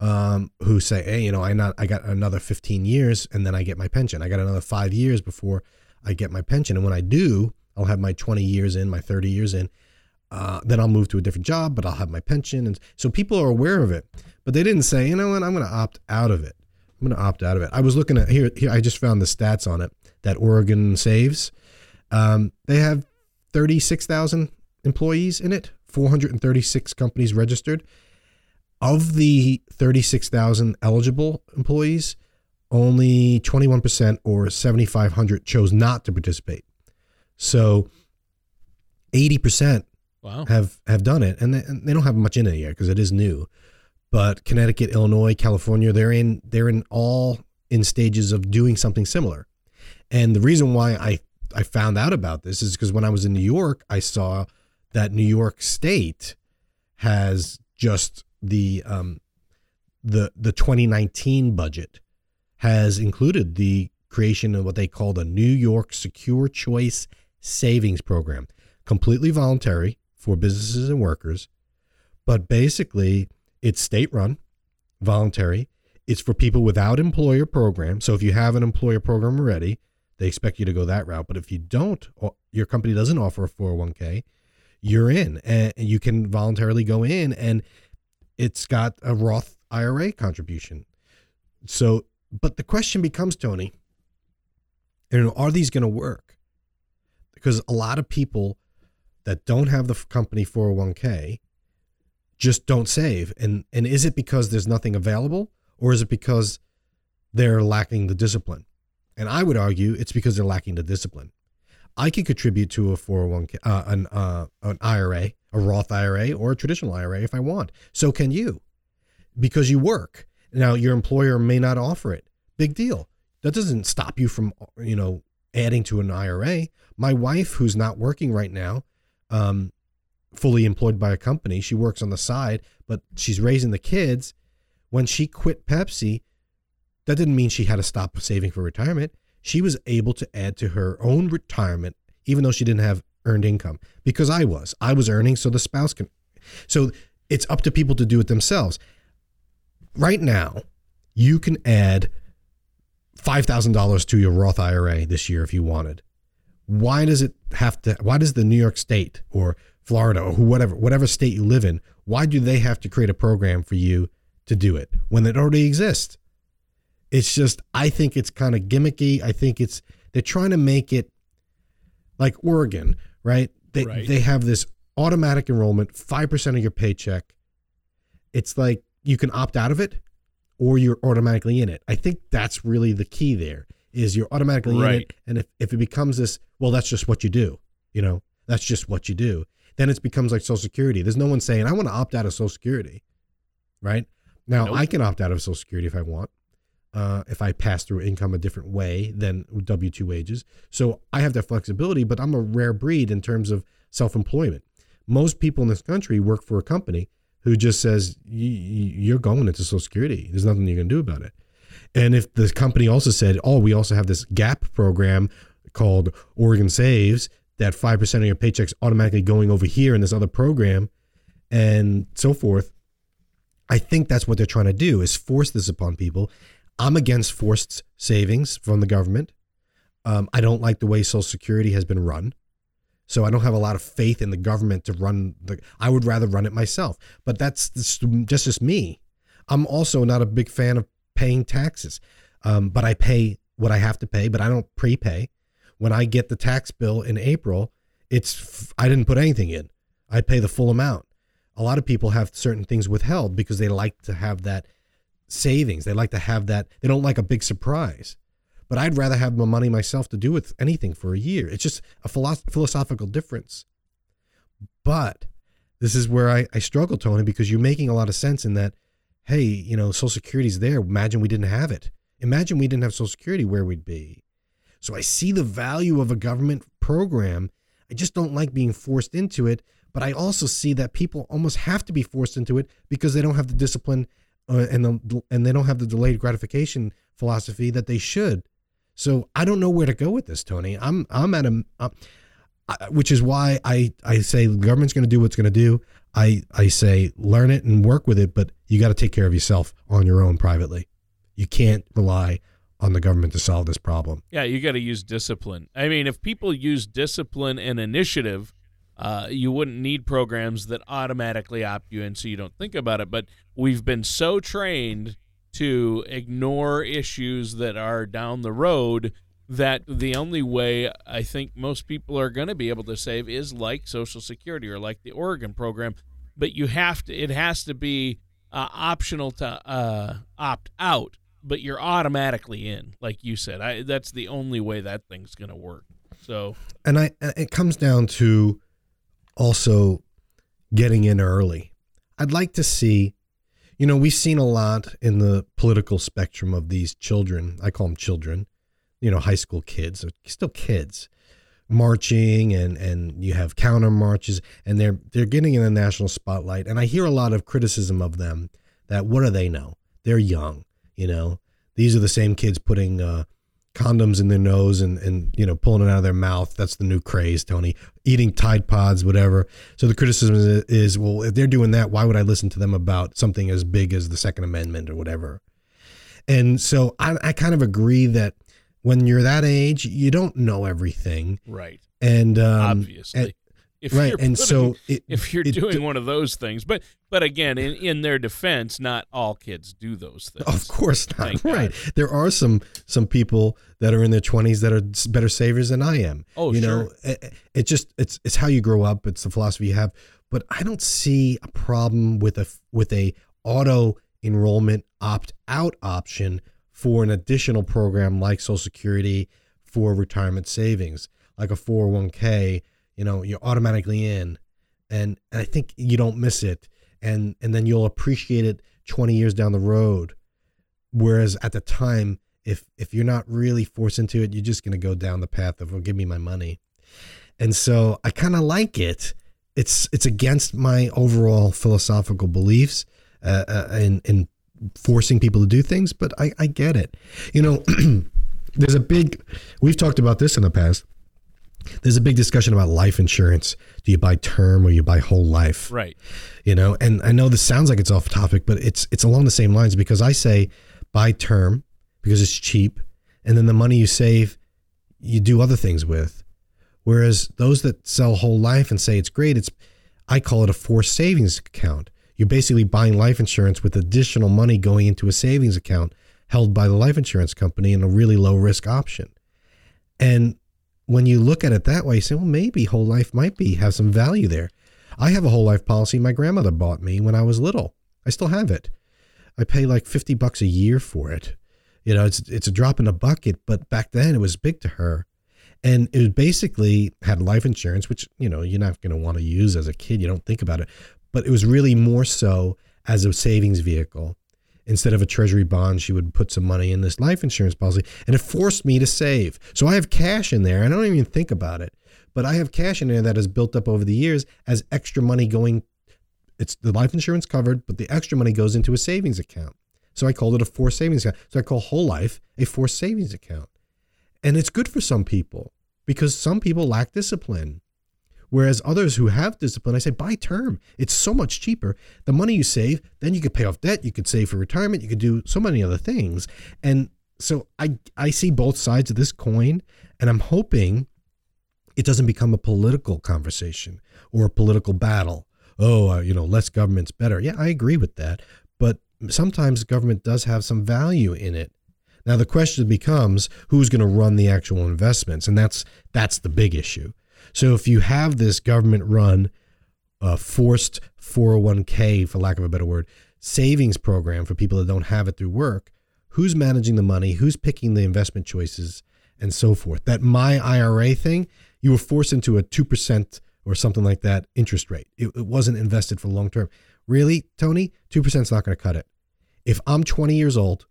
um, who say, hey, you know, I not I got another 15 years and then I get my pension. I got another five years before I get my pension. And when I do, I'll have my 20 years in, my 30 years in. Uh, then I'll move to a different job, but I'll have my pension. And so people are aware of it, but they didn't say, you know what, I'm going to opt out of it. I'm going to opt out of it. I was looking at here, here, I just found the stats on it that Oregon saves. Um, they have 36,000 employees in it, 436 companies registered. Of the 36,000 eligible employees, only 21% or 7,500 chose not to participate. So 80% Wow. have have done it, and they, and they don't have much in it yet because it is new. But Connecticut, Illinois, California, they're in they're in all in stages of doing something similar. And the reason why I I found out about this is because when I was in New York, I saw that New York State has just the um the the 2019 budget has included the creation of what they call the New York Secure Choice Savings Program, completely voluntary for businesses and workers, but basically it's state run, voluntary. It's for people without employer program. So if you have an employer program already, they expect you to go that route. But if you don't, your company doesn't offer a 401k, you're in and you can voluntarily go in and it's got a Roth IRA contribution. So, but the question becomes, Tony, you know, are these going to work? Because a lot of people that don't have the company 401k just don't save. And and is it because there's nothing available or is it because they're lacking the discipline? And I would argue it's because they're lacking the discipline. I can contribute to a 401k, uh, an, uh, an IRA, a Roth IRA, or a traditional IRA if I want. So can you, because you work. Now your employer may not offer it. Big deal. That doesn't stop you from, you know, adding to an IRA. My wife, who's not working right now, um, fully employed by a company, she works on the side, but she's raising the kids. When she quit Pepsi, that didn't mean she had to stop saving for retirement. She was able to add to her own retirement, even though she didn't have earned income, because I was. I was earning, so the spouse can. So it's up to people to do it themselves. Right now, you can add $5,000 to your Roth IRA this year if you wanted. Why does it have to, why does the New York State or Florida or whatever, whatever state you live in, why do they have to create a program for you to do it when it already exists? It's just, I think it's kind of gimmicky. I think it's, they're trying to make it like Oregon, right? They, Right. they have this automatic enrollment, 5% of your paycheck. It's like you can opt out of it or you're automatically in it. I think that's really the key there is you're automatically in it. And if, if it becomes this, well, that's just what you do, you know, that's just what you do. Then it becomes like Social Security. There's no one saying, I want to opt out of Social Security, right? Now, Nope. I can opt out of Social Security if I want, uh, if I pass through income a different way than W 2 wages. So I have that flexibility, but I'm a rare breed in terms of self employment. Most people in this country work for a company who just says, "Y- y- You're going into Social Security. There's nothing you can do about it. And if the company also said, Oh, we also have this GAP program called Oregon Saves, that 5% of your paycheck's automatically going over here in this other program and so forth. I think that's what they're trying to do is force this upon people. I'm against forced savings from the government. Um, I don't like the way Social Security has been run. So I don't have a lot of faith in the government to run the. I would rather run it myself. But that's just just, me. I'm also not a big fan of paying taxes, um, but I pay what I have to pay. But I don't prepay. When I get the tax bill in April, it's I didn't put anything in. I pay the full amount. A lot of people have certain things withheld because they like to have that savings. They like to have that. They don't like a big surprise. But I'd rather have my money myself to do with anything for a year. It's just a philosoph- philosophical difference. But this is where I, I struggle, Tony, because you're making a lot of sense in that, hey, you know, Social Security's there. Imagine we didn't have it. Imagine we didn't have Social Security, where we'd be. So I see the value of a government program. I just don't like being forced into it. But I also see that people almost have to be forced into it because they don't have the discipline uh, and the, and they don't have the delayed gratification philosophy that they should. So I don't know where to go with this, Tony. I'm I'm at a, uh, which is why I I say the government's going to do what's going to do. I I say learn it and work with it, but you got to take care of yourself on your own privately. You can't rely on the government to solve this problem. Yeah, you got to use discipline. I mean, if people use discipline and initiative, uh, you wouldn't need programs that automatically opt you in so you don't think about it. But we've been so trained to ignore issues that are down the road that the only way I think most people are going to be able to save is like Social Security or like the Oregon program. But you have to, it has to be uh, optional to uh, opt out, but you're automatically in, like you said. I, that's the only way that thing's going to work. So, and I, it comes down to also getting in early. I'd like to see you know, we've seen a lot in the political spectrum of these children. I call them children, you know, high school kids, still kids, marching and and you have counter marches and they're they're getting in the national spotlight. And I hear a lot of criticism of them that what do they know? They're young, you know. These are the same kids putting uh, condoms in their nose and, and you know pulling it out of their mouth. That's the new craze, Tony. Eating Tide Pods, whatever. So the criticism is, is, well, if they're doing that, why would I listen to them about something as big as the Second Amendment or whatever? And so I, I kind of agree that when you're that age, you don't know everything, right? And um, obviously, and, if right and putting, so it, if you're it, doing it, one of those things but but again in, in their defense not all kids do those things of course not right God. there are some some people that are in their 20s that are better savers than i am oh you sure. know it, it just it's it's how you grow up it's the philosophy you have but i don't see a problem with a with a auto enrollment opt out option for an additional program like social security for retirement savings like a 401k you know you're automatically in and, and i think you don't miss it and and then you'll appreciate it 20 years down the road. Whereas at the time if if you're not really forced into it you're just going to go down the path of well give me my money. And so i kind of like it. It's it's against my overall philosophical beliefs uh, uh, in in forcing people to do things but i i get it. You know [clears throat] there's a big we've talked about this in the past there's a big discussion about life insurance. Do you buy term or you buy whole life? Right. You know, and I know this sounds like it's off topic, but it's it's along the same lines because I say buy term because it's cheap, and then the money you save, you do other things with. Whereas those that sell whole life and say it's great, it's I call it a forced savings account. You're basically buying life insurance with additional money going into a savings account held by the life insurance company in a really low risk option. And when you look at it that way, you say, well, maybe whole life might be have some value there. I have a whole life policy my grandmother bought me when I was little. I still have it. I pay like 50 bucks a year for it. You know, it's it's a drop in the bucket, but back then it was big to her. And it basically had life insurance, which, you know, you're not going to want to use as a kid. You don't think about it. But it was really more so as a savings vehicle instead of a treasury bond, she would put some money in this life insurance policy. And it forced me to save. So I have cash in there. I don't even think about it. But I have cash in there that has built up over the years as extra money going. It's the life insurance covered, but the extra money goes into a savings account. So I called it a forced savings account. So I call whole life a forced savings account. And it's good for some people because some people lack discipline. Whereas others who have discipline, I say buy term. It's so much cheaper. The money you save, then you could pay off debt, you could save for retirement, you could do so many other things. And so I I see both sides of this coin, and I'm hoping it doesn't become a political conversation or a political battle. Oh, uh, you know, less government's better. Yeah, I agree with that. But sometimes government does have some value in it. Now the question becomes who's going to run the actual investments, and that's that's the big issue. So if you have this government run a forced 401k, for lack of a better word, savings program for people that don't have it through work, who's managing the money, who's picking the investment choices, and so forth. That MyRA thing, you were forced into a 2% or something like that interest rate. It, it wasn't invested for long term. Really, Tony, 2% is not going to cut it. If I'm 20 years old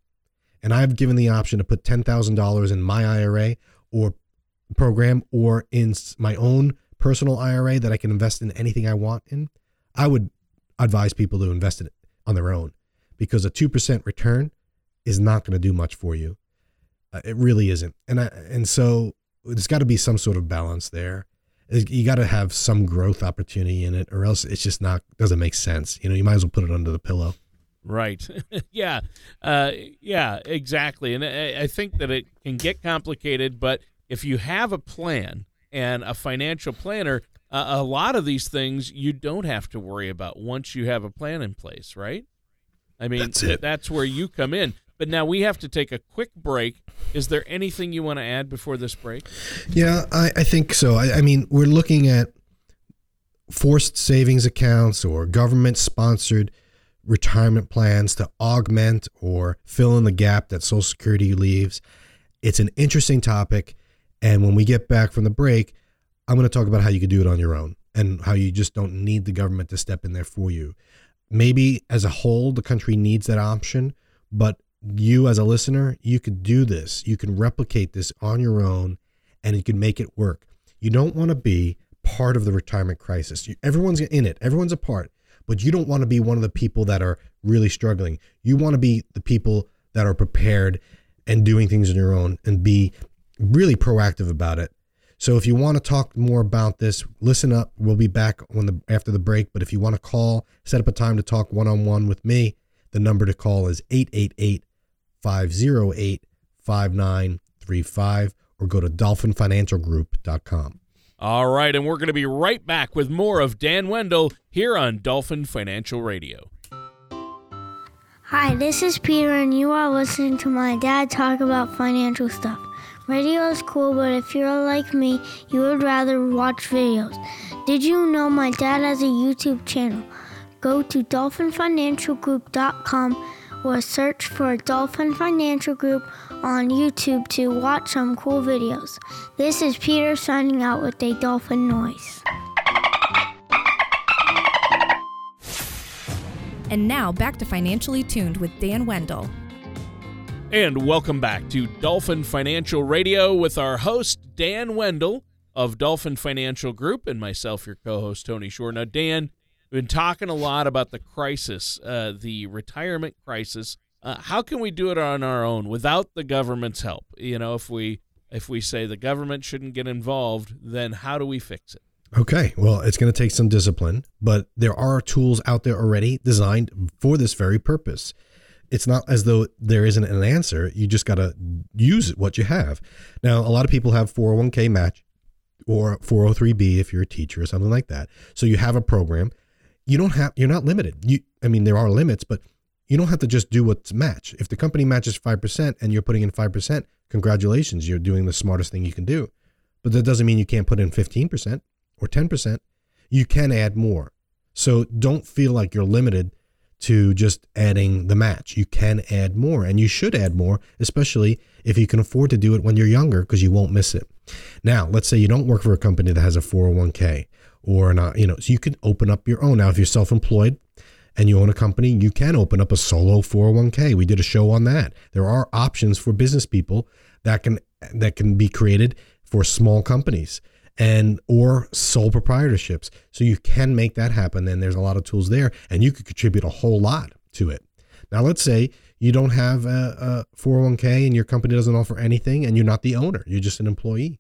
and I've given the option to put $10,000 in my IRA or program or in my own personal IRA that I can invest in anything I want in, I would advise people to invest in it on their own because a 2% return is not going to do much for you. Uh, it really isn't. And I, and so there's got to be some sort of balance there. You got to have some growth opportunity in it or else it's just not doesn't make sense. You know, you might as well put it under the pillow. Right. [laughs] yeah. Uh, yeah, exactly. And I, I think that it can get complicated, but if you have a plan and a financial planner, uh, a lot of these things you don't have to worry about once you have a plan in place, right? I mean, that's, that's where you come in. But now we have to take a quick break. Is there anything you want to add before this break? Yeah, I, I think so. I, I mean, we're looking at forced savings accounts or government sponsored retirement plans to augment or fill in the gap that Social Security leaves. It's an interesting topic. And when we get back from the break, I'm going to talk about how you can do it on your own and how you just don't need the government to step in there for you. Maybe as a whole, the country needs that option, but you as a listener, you could do this. You can replicate this on your own and you can make it work. You don't want to be part of the retirement crisis. everyone's in it, everyone's a part, but you don't want to be one of the people that are really struggling. You want to be the people that are prepared and doing things on your own and be really proactive about it. So if you want to talk more about this, listen up. We'll be back when the after the break. But if you want to call, set up a time to talk one on one with me, the number to call is 888 508 5935 or go to dolphinfinancialgroup.com. All right, and we're going to be right back with more of Dan Wendell here on Dolphin Financial Radio. Hi, this is Peter, and you are listening to my dad talk about financial stuff. Radio is cool, but if you're like me, you would rather watch videos. Did you know my dad has a YouTube channel? Go to dolphinfinancialgroup.com or search for Dolphin Financial Group on YouTube to watch some cool videos. This is Peter signing out with a dolphin noise. And now back to Financially Tuned with Dan Wendell. And welcome back to Dolphin Financial Radio with our host, Dan Wendell of Dolphin Financial Group, and myself, your co host, Tony Shore. Now, Dan, we've been talking a lot about the crisis, uh, the retirement crisis. Uh, how can we do it on our own without the government's help? You know, if we if we say the government shouldn't get involved, then how do we fix it? Okay, well, it's going to take some discipline, but there are tools out there already designed for this very purpose it's not as though there isn't an answer. You just got to use what you have. Now, a lot of people have 401k match or 403b if you're a teacher or something like that. So you have a program. You don't have you're not limited. You I mean there are limits, but you don't have to just do what's match. If the company matches 5% and you're putting in 5%, congratulations, you're doing the smartest thing you can do. But that doesn't mean you can't put in 15% or 10%. You can add more. So don't feel like you're limited to just adding the match. You can add more and you should add more, especially if you can afford to do it when you're younger because you won't miss it. Now, let's say you don't work for a company that has a 401k or not, you know, so you can open up your own. Now, if you're self employed, and you own a company, you can open up a solo 401k. We did a show on that. There are options for business people that can that can be created for small companies and or sole proprietorships. So you can make that happen. And there's a lot of tools there, and you could contribute a whole lot to it. Now, let's say you don't have a, a 401k and your company doesn't offer anything, and you're not the owner; you're just an employee.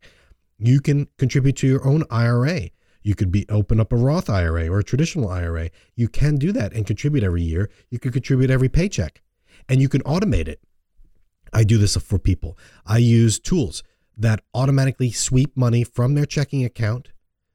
You can contribute to your own IRA. You could be open up a Roth IRA or a traditional IRA. You can do that and contribute every year. You could contribute every paycheck, and you can automate it. I do this for people. I use tools that automatically sweep money from their checking account.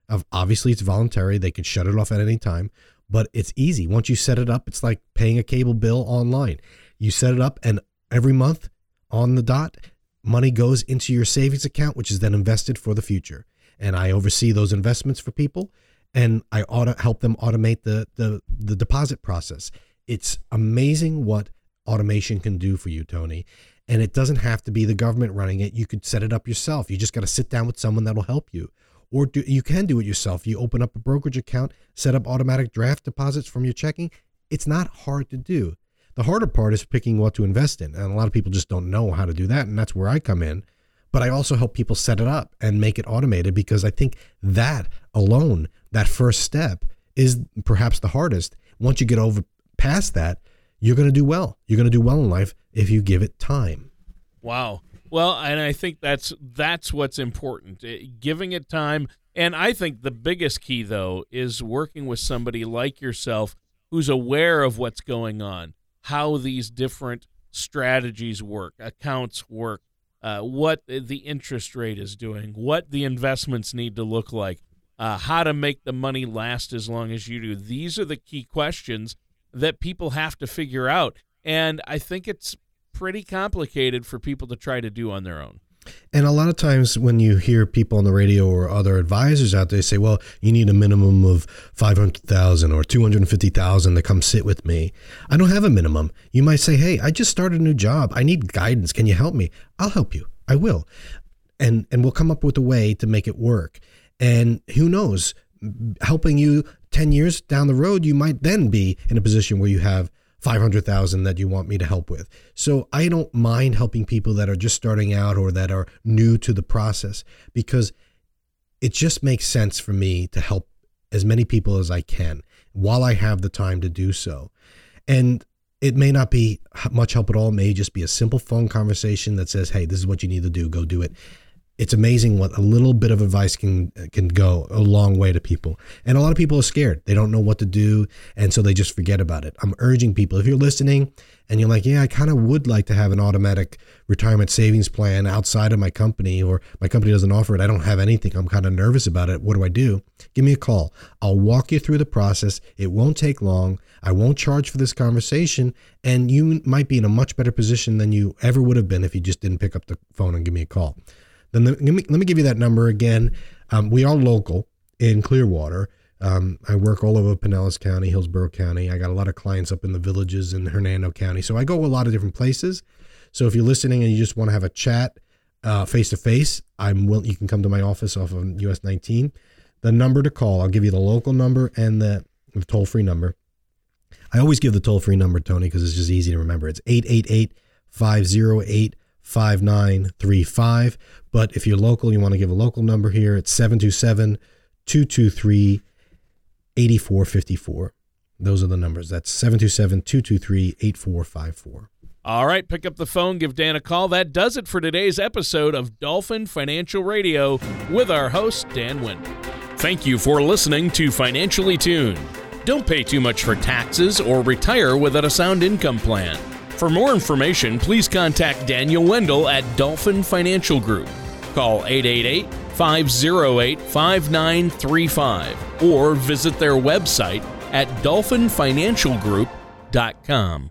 Of obviously it's voluntary; they can shut it off at any time, but it's easy. Once you set it up, it's like paying a cable bill online. You set it up, and every month on the dot, money goes into your savings account, which is then invested for the future. And I oversee those investments for people, and I auto help them automate the the the deposit process. It's amazing what automation can do for you, Tony. And it doesn't have to be the government running it. You could set it up yourself. You just got to sit down with someone that'll help you. Or do, you can do it yourself. You open up a brokerage account, set up automatic draft deposits from your checking. It's not hard to do. The harder part is picking what to invest in. And a lot of people just don't know how to do that. And that's where I come in. But I also help people set it up and make it automated because I think that alone, that first step, is perhaps the hardest. Once you get over past that, you're going to do well. You're going to do well in life if you give it time. Wow. Well, and I think that's that's what's important. Eh, giving it time and I think the biggest key though is working with somebody like yourself who's aware of what's going on, how these different strategies work, accounts work, uh, what the interest rate is doing, what the investments need to look like, uh, how to make the money last as long as you do. These are the key questions that people have to figure out. And I think it's pretty complicated for people to try to do on their own. And a lot of times when you hear people on the radio or other advisors out there say, well, you need a minimum of 500,000 or 250,000 to come sit with me. I don't have a minimum. You might say, hey, I just started a new job. I need guidance. Can you help me? I'll help you. I will. And, and we'll come up with a way to make it work. And who knows, helping you 10 years down the road, you might then be in a position where you have 500,000 that you want me to help with. So I don't mind helping people that are just starting out or that are new to the process because it just makes sense for me to help as many people as I can while I have the time to do so. And it may not be much help at all. It may just be a simple phone conversation that says, "Hey, this is what you need to do. Go do it." It's amazing what a little bit of advice can can go a long way to people. And a lot of people are scared. They don't know what to do, and so they just forget about it. I'm urging people if you're listening and you're like, "Yeah, I kind of would like to have an automatic retirement savings plan outside of my company or my company doesn't offer it. I don't have anything. I'm kind of nervous about it. What do I do?" Give me a call. I'll walk you through the process. It won't take long. I won't charge for this conversation, and you might be in a much better position than you ever would have been if you just didn't pick up the phone and give me a call. Then let me, let me give you that number again. Um, we are local in Clearwater. Um, I work all over Pinellas County, Hillsborough County. I got a lot of clients up in the villages in Hernando County. So I go a lot of different places. So if you're listening and you just want to have a chat face to face, I'm will you can come to my office off of US 19. The number to call, I'll give you the local number and the, the toll free number. I always give the toll free number, Tony, because it's just easy to remember. It's 888 508 5935. But if you're local, you want to give a local number here, it's 727 223 8454. Those are the numbers. That's 727 223 8454. All right, pick up the phone, give Dan a call. That does it for today's episode of Dolphin Financial Radio with our host, Dan Wendell. Thank you for listening to Financially Tuned. Don't pay too much for taxes or retire without a sound income plan. For more information, please contact Daniel Wendell at Dolphin Financial Group. Call 888 508 5935 or visit their website at dolphinfinancialgroup.com.